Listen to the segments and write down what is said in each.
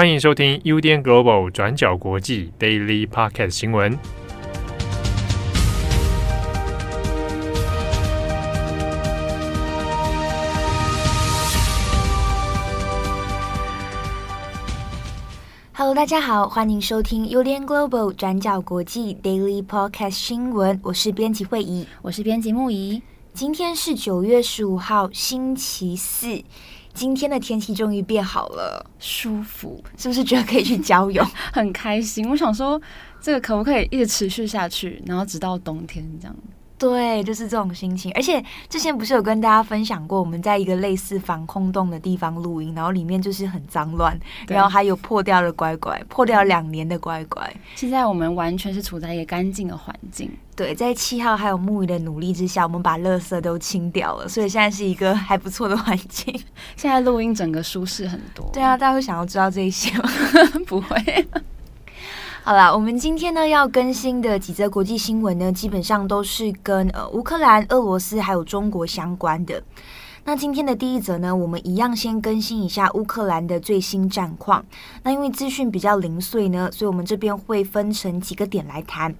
欢迎收听 UDN Global 转角国际 Daily Podcast 新闻。Hello，大家好，欢迎收听 UDN Global 转角国际 Daily Podcast 新闻。我是编辑慧仪，我是编辑木仪。今天是九月十五号，星期四。今天的天气终于变好了，舒服，是不是觉得可以去郊游？很开心。我想说，这个可不可以一直持续下去，然后直到冬天这样？对，就是这种心情。而且之前不是有跟大家分享过，我们在一个类似防空洞的地方录音，然后里面就是很脏乱，然后还有破掉的乖乖，破掉两年的乖乖。现在我们完全是处在一个干净的环境。对，在七号还有木鱼的努力之下，我们把垃圾都清掉了，所以现在是一个还不错的环境。现在录音整个舒适很多。对啊，大家会想要知道这一些吗？不会。好啦，我们今天呢要更新的几则国际新闻呢，基本上都是跟呃乌克兰、俄罗斯还有中国相关的。那今天的第一则呢，我们一样先更新一下乌克兰的最新战况。那因为资讯比较零碎呢，所以我们这边会分成几个点来谈。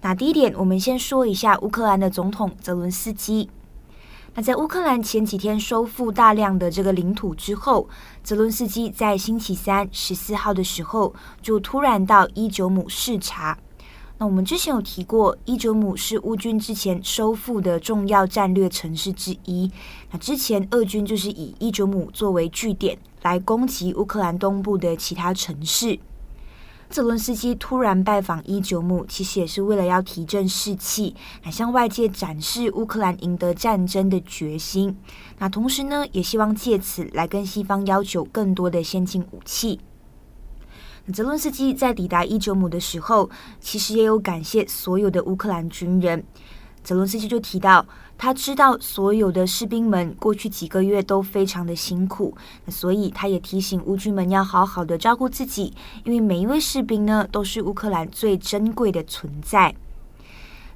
那第一点，我们先说一下乌克兰的总统泽伦斯基。那在乌克兰前几天收复大量的这个领土之后，泽伦斯基在星期三十四号的时候就突然到伊久姆视察。那我们之前有提过，伊久姆是乌军之前收复的重要战略城市之一。那之前俄军就是以伊久姆作为据点来攻击乌克兰东部的其他城市。泽伦斯基突然拜访伊久姆，其实也是为了要提振士气，来向外界展示乌克兰赢得战争的决心。那同时呢，也希望借此来跟西方要求更多的先进武器。泽伦斯基在抵达伊久姆的时候，其实也有感谢所有的乌克兰军人。泽伦斯基就提到，他知道所有的士兵们过去几个月都非常的辛苦，所以他也提醒乌军们要好好的照顾自己，因为每一位士兵呢都是乌克兰最珍贵的存在。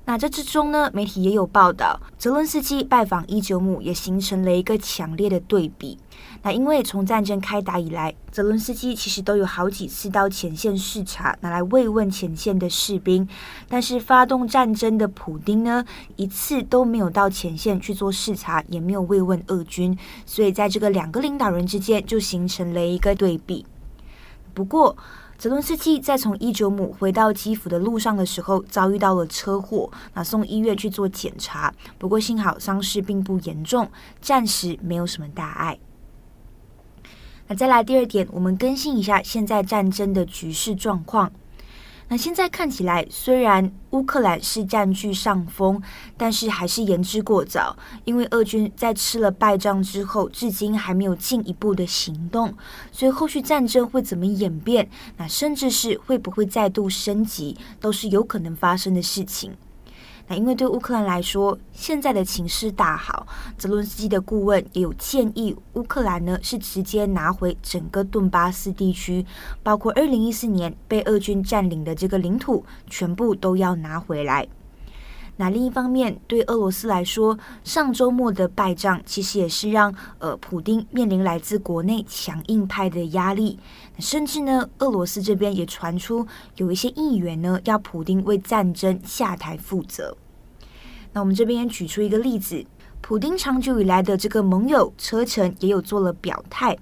那这之中呢，媒体也有报道，泽伦斯基拜访伊久姆也形成了一个强烈的对比。那因为从战争开打以来，泽伦斯基其实都有好几次到前线视察，拿来慰问前线的士兵。但是发动战争的普丁呢，一次都没有到前线去做视察，也没有慰问俄军。所以在这个两个领导人之间，就形成了一个对比。不过，泽伦斯基在从伊久姆回到基辅的路上的时候，遭遇到了车祸，那送医院去做检查。不过幸好伤势并不严重，暂时没有什么大碍。那再来第二点，我们更新一下现在战争的局势状况。那现在看起来，虽然乌克兰是占据上风，但是还是言之过早。因为俄军在吃了败仗之后，至今还没有进一步的行动，所以后续战争会怎么演变，那甚至是会不会再度升级，都是有可能发生的事情。那因为对乌克兰来说，现在的情势大好，泽伦斯基的顾问也有建议，乌克兰呢是直接拿回整个顿巴斯地区，包括二零一四年被俄军占领的这个领土，全部都要拿回来。那另一方面，对俄罗斯来说，上周末的败仗其实也是让呃普丁面临来自国内强硬派的压力，甚至呢，俄罗斯这边也传出有一些议员呢要普丁为战争下台负责。那我们这边也举出一个例子，普丁长久以来的这个盟友车臣也有做了表态，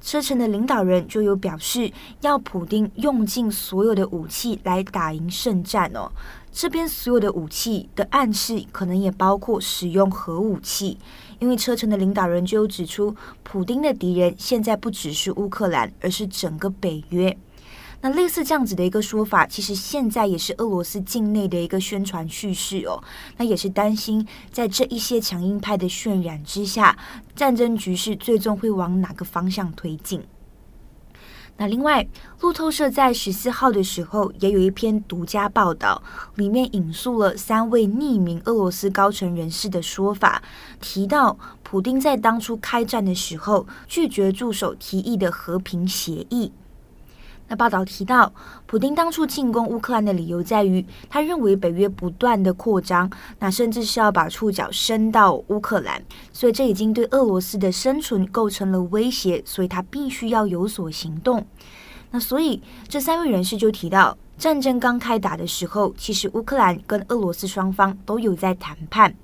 车臣的领导人就有表示要普丁用尽所有的武器来打赢圣战哦。这边所有的武器的暗示，可能也包括使用核武器，因为车臣的领导人就有指出，普丁的敌人现在不只是乌克兰，而是整个北约。那类似这样子的一个说法，其实现在也是俄罗斯境内的一个宣传叙事哦。那也是担心，在这一些强硬派的渲染之下，战争局势最终会往哪个方向推进？那另外，路透社在十四号的时候也有一篇独家报道，里面引述了三位匿名俄罗斯高层人士的说法，提到普丁在当初开战的时候拒绝助手提议的和平协议。那报道提到，普丁当初进攻乌克兰的理由在于，他认为北约不断的扩张，那甚至是要把触角伸到乌克兰，所以这已经对俄罗斯的生存构成了威胁，所以他必须要有所行动。那所以这三位人士就提到，战争刚开打的时候，其实乌克兰跟俄罗斯双方都有在谈判，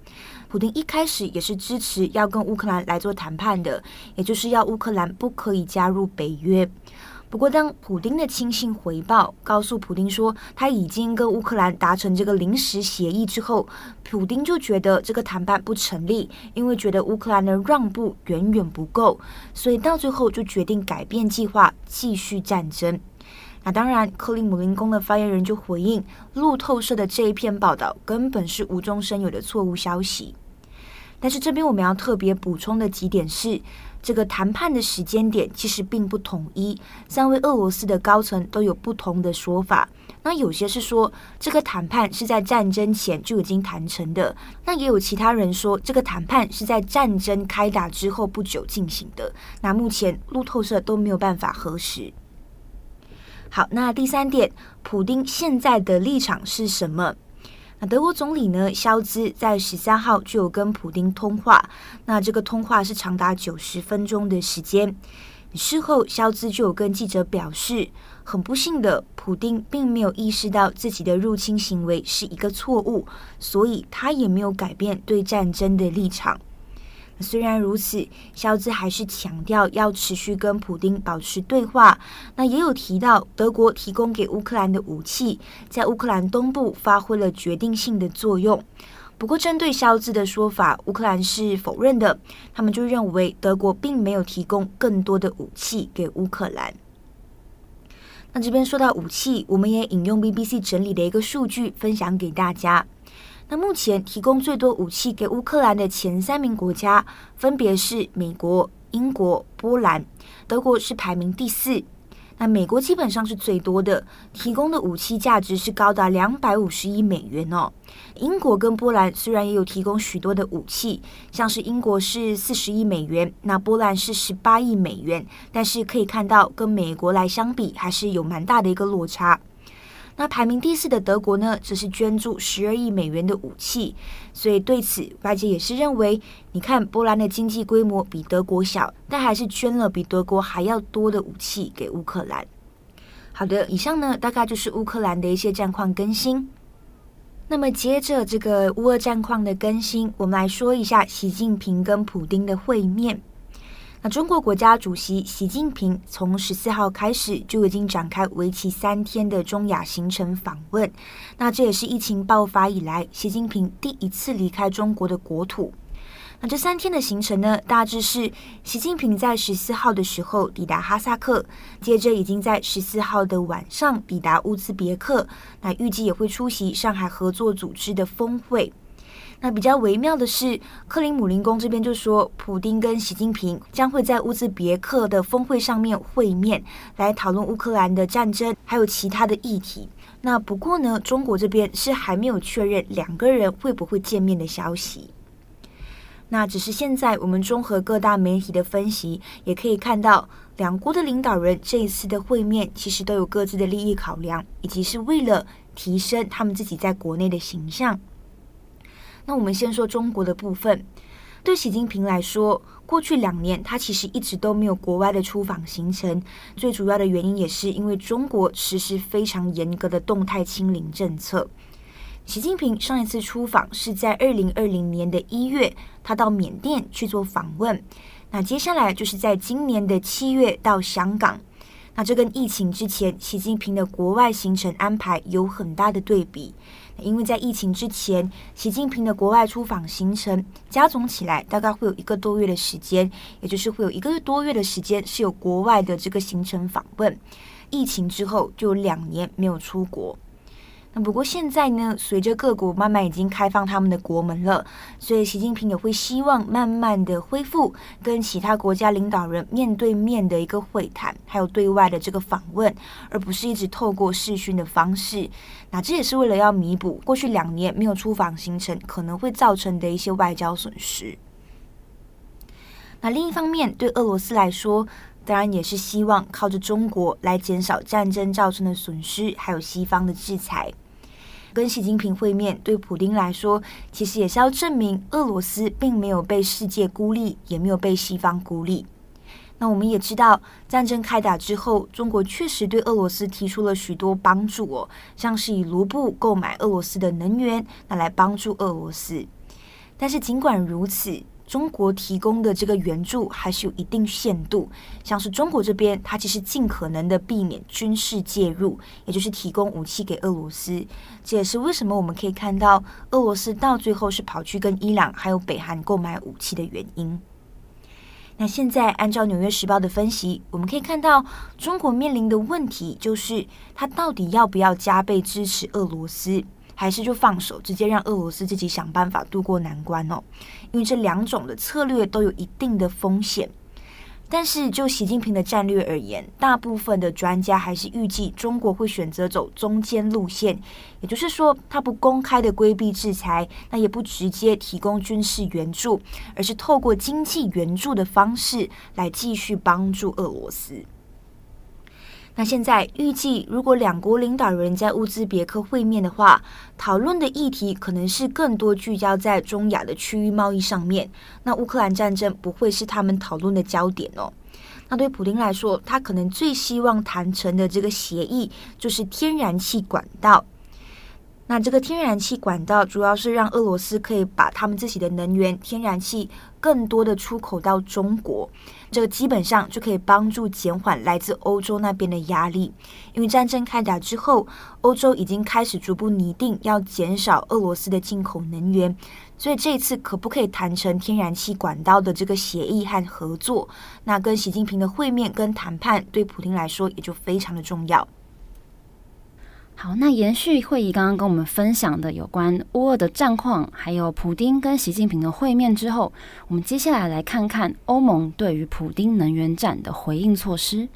普丁一开始也是支持要跟乌克兰来做谈判的，也就是要乌克兰不可以加入北约。不过，当普丁的亲信回报告诉普丁说他已经跟乌克兰达成这个临时协议之后，普丁就觉得这个谈判不成立，因为觉得乌克兰的让步远远不够，所以到最后就决定改变计划，继续战争。那当然，克里姆林宫的发言人就回应路透社的这一篇报道根本是无中生有的错误消息。但是这边我们要特别补充的几点是。这个谈判的时间点其实并不统一，三位俄罗斯的高层都有不同的说法。那有些是说这个谈判是在战争前就已经谈成的，那也有其他人说这个谈判是在战争开打之后不久进行的。那目前路透社都没有办法核实。好，那第三点，普丁现在的立场是什么？德国总理呢，肖兹在十三号就有跟普丁通话，那这个通话是长达九十分钟的时间。事后，肖兹就有跟记者表示，很不幸的，普丁并没有意识到自己的入侵行为是一个错误，所以他也没有改变对战争的立场。虽然如此，肖兹还是强调要持续跟普丁保持对话。那也有提到，德国提供给乌克兰的武器在乌克兰东部发挥了决定性的作用。不过，针对肖兹的说法，乌克兰是否认的。他们就认为德国并没有提供更多的武器给乌克兰。那这边说到武器，我们也引用 BBC 整理的一个数据分享给大家。那目前提供最多武器给乌克兰的前三名国家，分别是美国、英国、波兰，德国是排名第四。那美国基本上是最多的，提供的武器价值是高达两百五十亿美元哦。英国跟波兰虽然也有提供许多的武器，像是英国是四十亿美元，那波兰是十八亿美元，但是可以看到跟美国来相比，还是有蛮大的一个落差。那排名第四的德国呢，则是捐助十二亿美元的武器，所以对此外界也是认为，你看波兰的经济规模比德国小，但还是捐了比德国还要多的武器给乌克兰。好的，以上呢大概就是乌克兰的一些战况更新。那么接着这个乌俄战况的更新，我们来说一下习近平跟普丁的会面。那中国国家主席习近平从十四号开始就已经展开为期三天的中亚行程访问，那这也是疫情爆发以来习近平第一次离开中国的国土。那这三天的行程呢，大致是习近平在十四号的时候抵达哈萨克，接着已经在十四号的晚上抵达乌兹别克，那预计也会出席上海合作组织的峰会。那比较微妙的是，克林姆林宫这边就说，普丁跟习近平将会在乌兹别克的峰会上面会面，来讨论乌克兰的战争，还有其他的议题。那不过呢，中国这边是还没有确认两个人会不会见面的消息。那只是现在我们综合各大媒体的分析，也可以看到，两国的领导人这一次的会面，其实都有各自的利益考量，以及是为了提升他们自己在国内的形象。那我们先说中国的部分，对习近平来说，过去两年他其实一直都没有国外的出访行程，最主要的原因也是因为中国实施非常严格的动态清零政策。习近平上一次出访是在二零二零年的一月，他到缅甸去做访问，那接下来就是在今年的七月到香港。那这跟疫情之前习近平的国外行程安排有很大的对比，因为在疫情之前，习近平的国外出访行程加总起来大概会有一个多月的时间，也就是会有一个多月的时间是有国外的这个行程访问。疫情之后就两年没有出国。那不过现在呢，随着各国慢慢已经开放他们的国门了，所以习近平也会希望慢慢的恢复跟其他国家领导人面对面的一个会谈，还有对外的这个访问，而不是一直透过视讯的方式。那这也是为了要弥补过去两年没有出访行程可能会造成的一些外交损失。那另一方面，对俄罗斯来说，当然也是希望靠着中国来减少战争造成的损失，还有西方的制裁。跟习近平会面，对普丁来说，其实也是要证明俄罗斯并没有被世界孤立，也没有被西方孤立。那我们也知道，战争开打之后，中国确实对俄罗斯提出了许多帮助哦，像是以卢布购买俄罗斯的能源，那来帮助俄罗斯。但是尽管如此，中国提供的这个援助还是有一定限度，像是中国这边，它其实尽可能的避免军事介入，也就是提供武器给俄罗斯。这也是为什么我们可以看到俄罗斯到最后是跑去跟伊朗还有北韩购买武器的原因。那现在按照《纽约时报》的分析，我们可以看到中国面临的问题就是，它到底要不要加倍支持俄罗斯？还是就放手，直接让俄罗斯自己想办法渡过难关哦。因为这两种的策略都有一定的风险。但是就习近平的战略而言，大部分的专家还是预计中国会选择走中间路线，也就是说，他不公开的规避制裁，那也不直接提供军事援助，而是透过经济援助的方式来继续帮助俄罗斯。那现在预计，如果两国领导人在乌兹别克会面的话，讨论的议题可能是更多聚焦在中亚的区域贸易上面。那乌克兰战争不会是他们讨论的焦点哦。那对普京来说，他可能最希望谈成的这个协议就是天然气管道。那这个天然气管道主要是让俄罗斯可以把他们自己的能源、天然气更多的出口到中国。这个基本上就可以帮助减缓来自欧洲那边的压力，因为战争开打之后，欧洲已经开始逐步拟定要减少俄罗斯的进口能源，所以这一次可不可以谈成天然气管道的这个协议和合作，那跟习近平的会面跟谈判，对普丁来说也就非常的重要。好，那延续会议刚刚跟我们分享的有关乌俄的战况，还有普丁跟习近平的会面之后，我们接下来来看看欧盟对于普丁能源战的回应措施。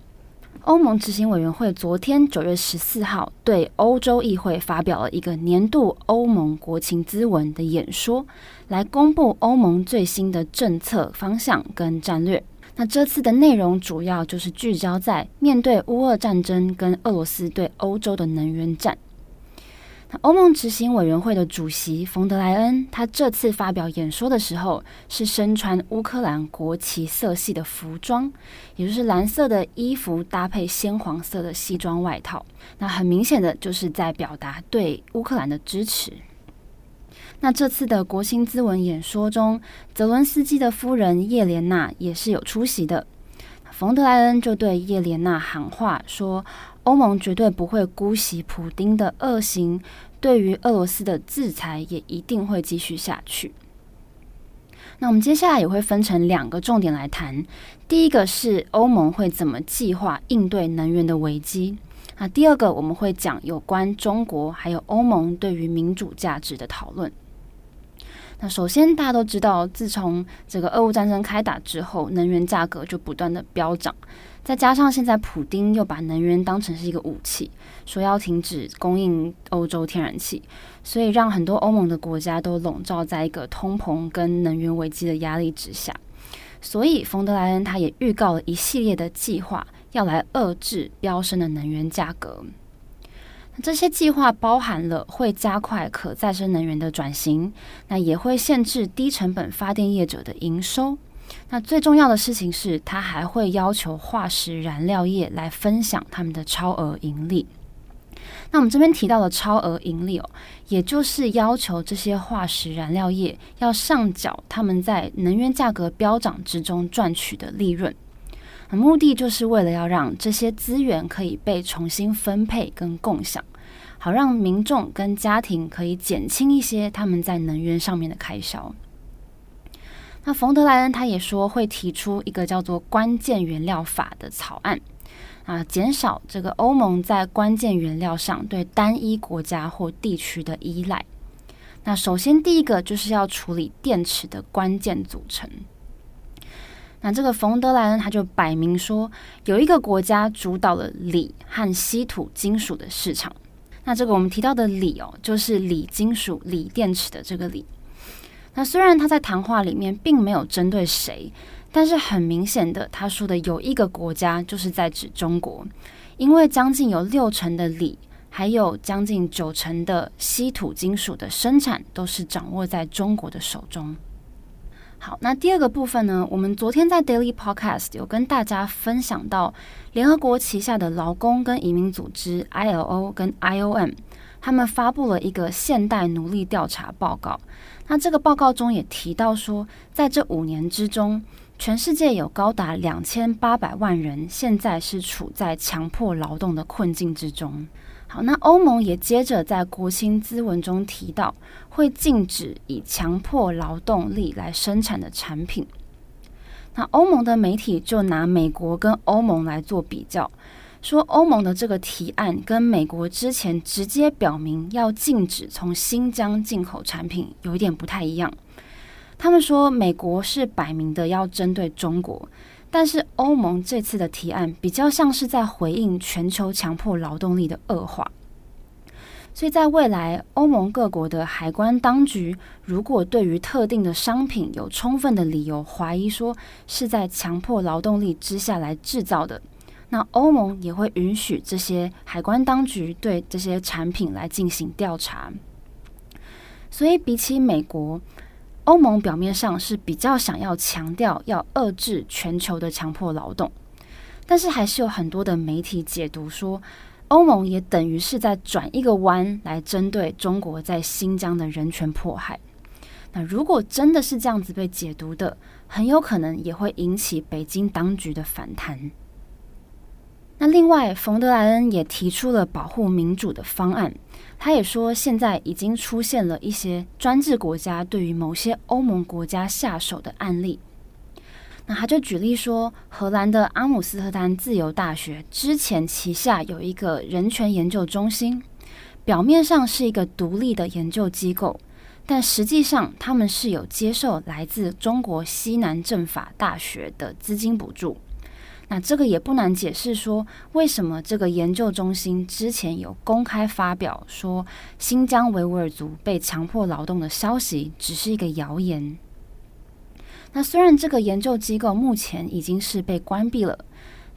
欧盟执行委员会昨天九月十四号对欧洲议会发表了一个年度欧盟国情咨文的演说，来公布欧盟最新的政策方向跟战略。那这次的内容主要就是聚焦在面对乌俄战争跟俄罗斯对欧洲的能源战。那欧盟执行委员会的主席冯德莱恩，他这次发表演说的时候，是身穿乌克兰国旗色系的服装，也就是蓝色的衣服搭配鲜黄色的西装外套。那很明显的就是在表达对乌克兰的支持。那这次的国新咨文演说中，泽伦斯基的夫人叶莲娜也是有出席的。冯德莱恩就对叶莲娜喊话说：“欧盟绝对不会姑息普丁的恶行，对于俄罗斯的制裁也一定会继续下去。”那我们接下来也会分成两个重点来谈。第一个是欧盟会怎么计划应对能源的危机。那第二个我们会讲有关中国还有欧盟对于民主价值的讨论。那首先，大家都知道，自从这个俄乌战争开打之后，能源价格就不断的飙涨。再加上现在普丁又把能源当成是一个武器，说要停止供应欧洲天然气，所以让很多欧盟的国家都笼罩在一个通膨跟能源危机的压力之下。所以，冯德莱恩他也预告了一系列的计划，要来遏制飙升的能源价格。这些计划包含了会加快可再生能源的转型，那也会限制低成本发电业者的营收。那最重要的事情是，它还会要求化石燃料业来分享他们的超额盈利。那我们这边提到的超额盈利哦，也就是要求这些化石燃料业要上缴他们在能源价格飙涨之中赚取的利润。目的就是为了要让这些资源可以被重新分配跟共享，好让民众跟家庭可以减轻一些他们在能源上面的开销。那冯德莱恩他也说会提出一个叫做“关键原料法”的草案，啊，减少这个欧盟在关键原料上对单一国家或地区的依赖。那首先第一个就是要处理电池的关键组成。那这个冯德莱恩他就摆明说，有一个国家主导了锂和稀土金属的市场。那这个我们提到的锂哦，就是锂金属、锂电池的这个锂。那虽然他在谈话里面并没有针对谁，但是很明显的，他说的有一个国家就是在指中国，因为将近有六成的锂，还有将近九成的稀土金属的生产都是掌握在中国的手中。好，那第二个部分呢，我们昨天在 Daily Podcast 有跟大家分享到，联合国旗下的劳工跟移民组织 ILO 跟 IOM，他们发布了一个现代奴隶调查报告。那这个报告中也提到说，在这五年之中，全世界有高达两千八百万人现在是处在强迫劳动的困境之中。好，那欧盟也接着在国新咨文中提到，会禁止以强迫劳动力来生产的产品。那欧盟的媒体就拿美国跟欧盟来做比较，说欧盟的这个提案跟美国之前直接表明要禁止从新疆进口产品有一点不太一样。他们说，美国是摆明的要针对中国，但是欧盟这次的提案比较像是在回应全球强迫劳动力的恶化。所以在未来，欧盟各国的海关当局如果对于特定的商品有充分的理由怀疑说是在强迫劳动力之下来制造的，那欧盟也会允许这些海关当局对这些产品来进行调查。所以比起美国，欧盟表面上是比较想要强调要遏制全球的强迫劳动，但是还是有很多的媒体解读说，欧盟也等于是在转一个弯来针对中国在新疆的人权迫害。那如果真的是这样子被解读的，很有可能也会引起北京当局的反弹。那另外，冯德莱恩也提出了保护民主的方案。他也说，现在已经出现了一些专制国家对于某些欧盟国家下手的案例。那他就举例说，荷兰的阿姆斯特丹自由大学之前旗下有一个人权研究中心，表面上是一个独立的研究机构，但实际上他们是有接受来自中国西南政法大学的资金补助。那这个也不难解释，说为什么这个研究中心之前有公开发表说新疆维吾尔族被强迫劳动的消息只是一个谣言。那虽然这个研究机构目前已经是被关闭了，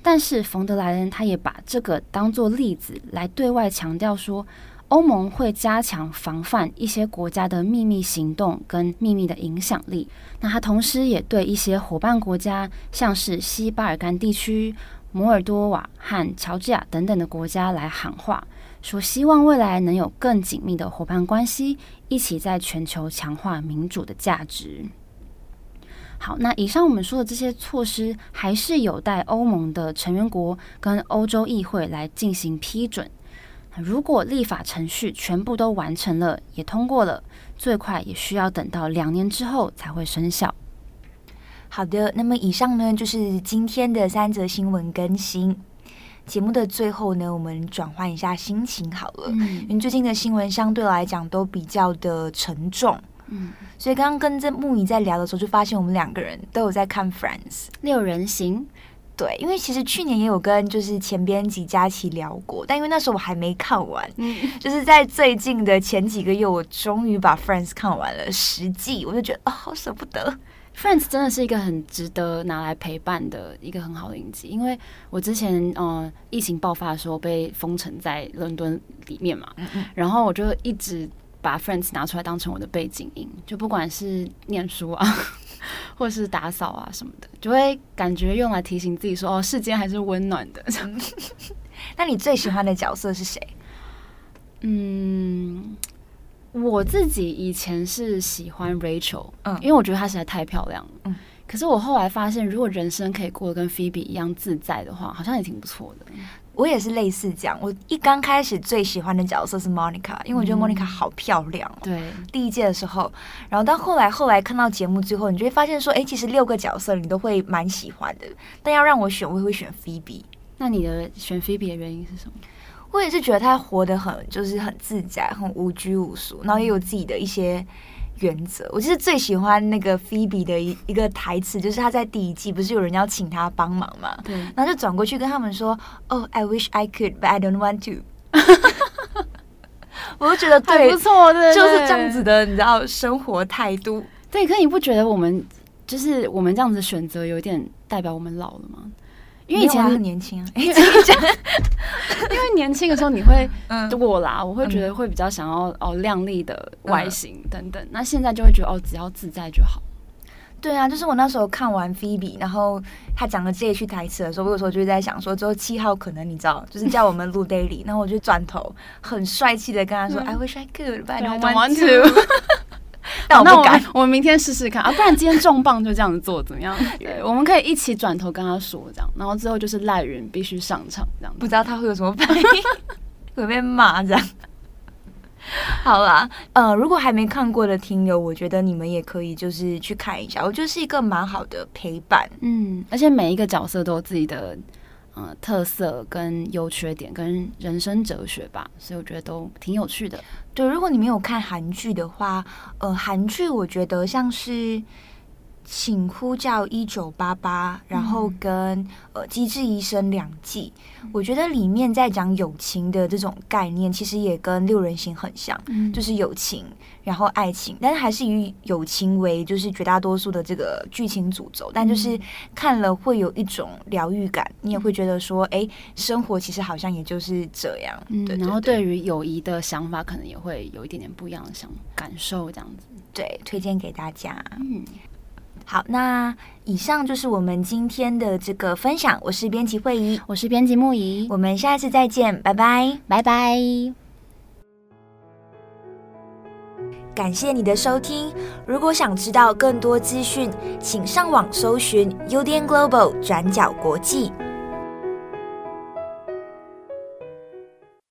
但是冯德莱恩他也把这个当作例子来对外强调说。欧盟会加强防范一些国家的秘密行动跟秘密的影响力。那它同时也对一些伙伴国家，像是西巴尔干地区、摩尔多瓦和乔治亚等等的国家来喊话，说希望未来能有更紧密的伙伴关系，一起在全球强化民主的价值。好，那以上我们说的这些措施，还是有待欧盟的成员国跟欧洲议会来进行批准。如果立法程序全部都完成了，也通过了，最快也需要等到两年之后才会生效。好的，那么以上呢就是今天的三则新闻更新。节目的最后呢，我们转换一下心情好了，嗯，因为最近的新闻相对来讲都比较的沉重，嗯，所以刚刚跟这木仪在聊的时候，就发现我们两个人都有在看《Friends》六人行。对，因为其实去年也有跟就是前编辑佳琪聊过，但因为那时候我还没看完，嗯，就是在最近的前几个月，我终于把 Friends 看完了十季，我就觉得啊，好舍不得。Friends 真的是一个很值得拿来陪伴的一个很好的影集，因为我之前嗯、呃、疫情爆发的时候被封城在伦敦里面嘛，然后我就一直把 Friends 拿出来当成我的背景音，就不管是念书啊。或是打扫啊什么的，就会感觉用来提醒自己说：“哦，世间还是温暖的。”那你最喜欢的角色是谁？嗯，我自己以前是喜欢 Rachel，嗯，因为我觉得她实在太漂亮了。嗯，可是我后来发现，如果人生可以过得跟 Phoebe 一样自在的话，好像也挺不错的。我也是类似这样。我一刚开始最喜欢的角色是 Monica，因为我觉得 Monica 好漂亮哦。对，第一届的时候，然后到后来，后来看到节目之后，你就会发现说，哎，其实六个角色你都会蛮喜欢的。但要让我选，我也会选 Phoebe。那你的选 Phoebe 的原因是什么？我也是觉得她活得很，就是很自在，很无拘无束，然后也有自己的一些。原则，我其实最喜欢那个 Phoebe 的一一个台词，就是他在第一季不是有人要请他帮忙嘛？对，然后就转过去跟他们说：“哦、oh,，I wish I could, but I don't want to。”我就觉得对，不错，对，就是这样子的，你知道生活态度。对，可你不觉得我们就是我们这样子选择，有点代表我们老了吗？因为以前很年轻啊，因为年轻的时候你会，我啦，我会觉得会比较想要哦靓丽的外形等等，那现在就会觉得哦只要自在就好。对啊，就是我那时候看完 Phoebe，然后他讲了这一句台词的时候，我有时候就在想说，之后七号可能你知道，就是叫我们录 daily，然后我就转头很帅气的跟他说、嗯、I wish I could, but I don't want to。但我不敢，我们明天试试看啊，不然今天重磅就这样子做怎么样？对，我们可以一起转头跟他说这样，然后之后就是赖云必须上场这样，不知道他会有什么反应，会被骂这样。好啦，呃，如果还没看过的听友，我觉得你们也可以就是去看一下，我觉得是一个蛮好的陪伴，嗯，而且每一个角色都有自己的嗯特色跟优缺点跟人生哲学吧，所以我觉得都挺有趣的。对，如果你没有看韩剧的话，呃，韩剧我觉得像是。请呼叫一九八八，然后跟、嗯、呃《机智医生》两季，我觉得里面在讲友情的这种概念，其实也跟六人行很像，嗯、就是友情，然后爱情，但是还是以友情为就是绝大多数的这个剧情主轴，但就是看了会有一种疗愈感，你也会觉得说，哎，生活其实好像也就是这样。嗯，然后对于友谊的想法，可能也会有一点点不一样的想感受，这样子。对，推荐给大家。嗯。好，那以上就是我们今天的这个分享。我是编辑惠仪，我是编辑木仪，我们下次再见，拜拜，拜拜。感谢你的收听。如果想知道更多资讯，请上网搜寻 UDN Global 转角国际。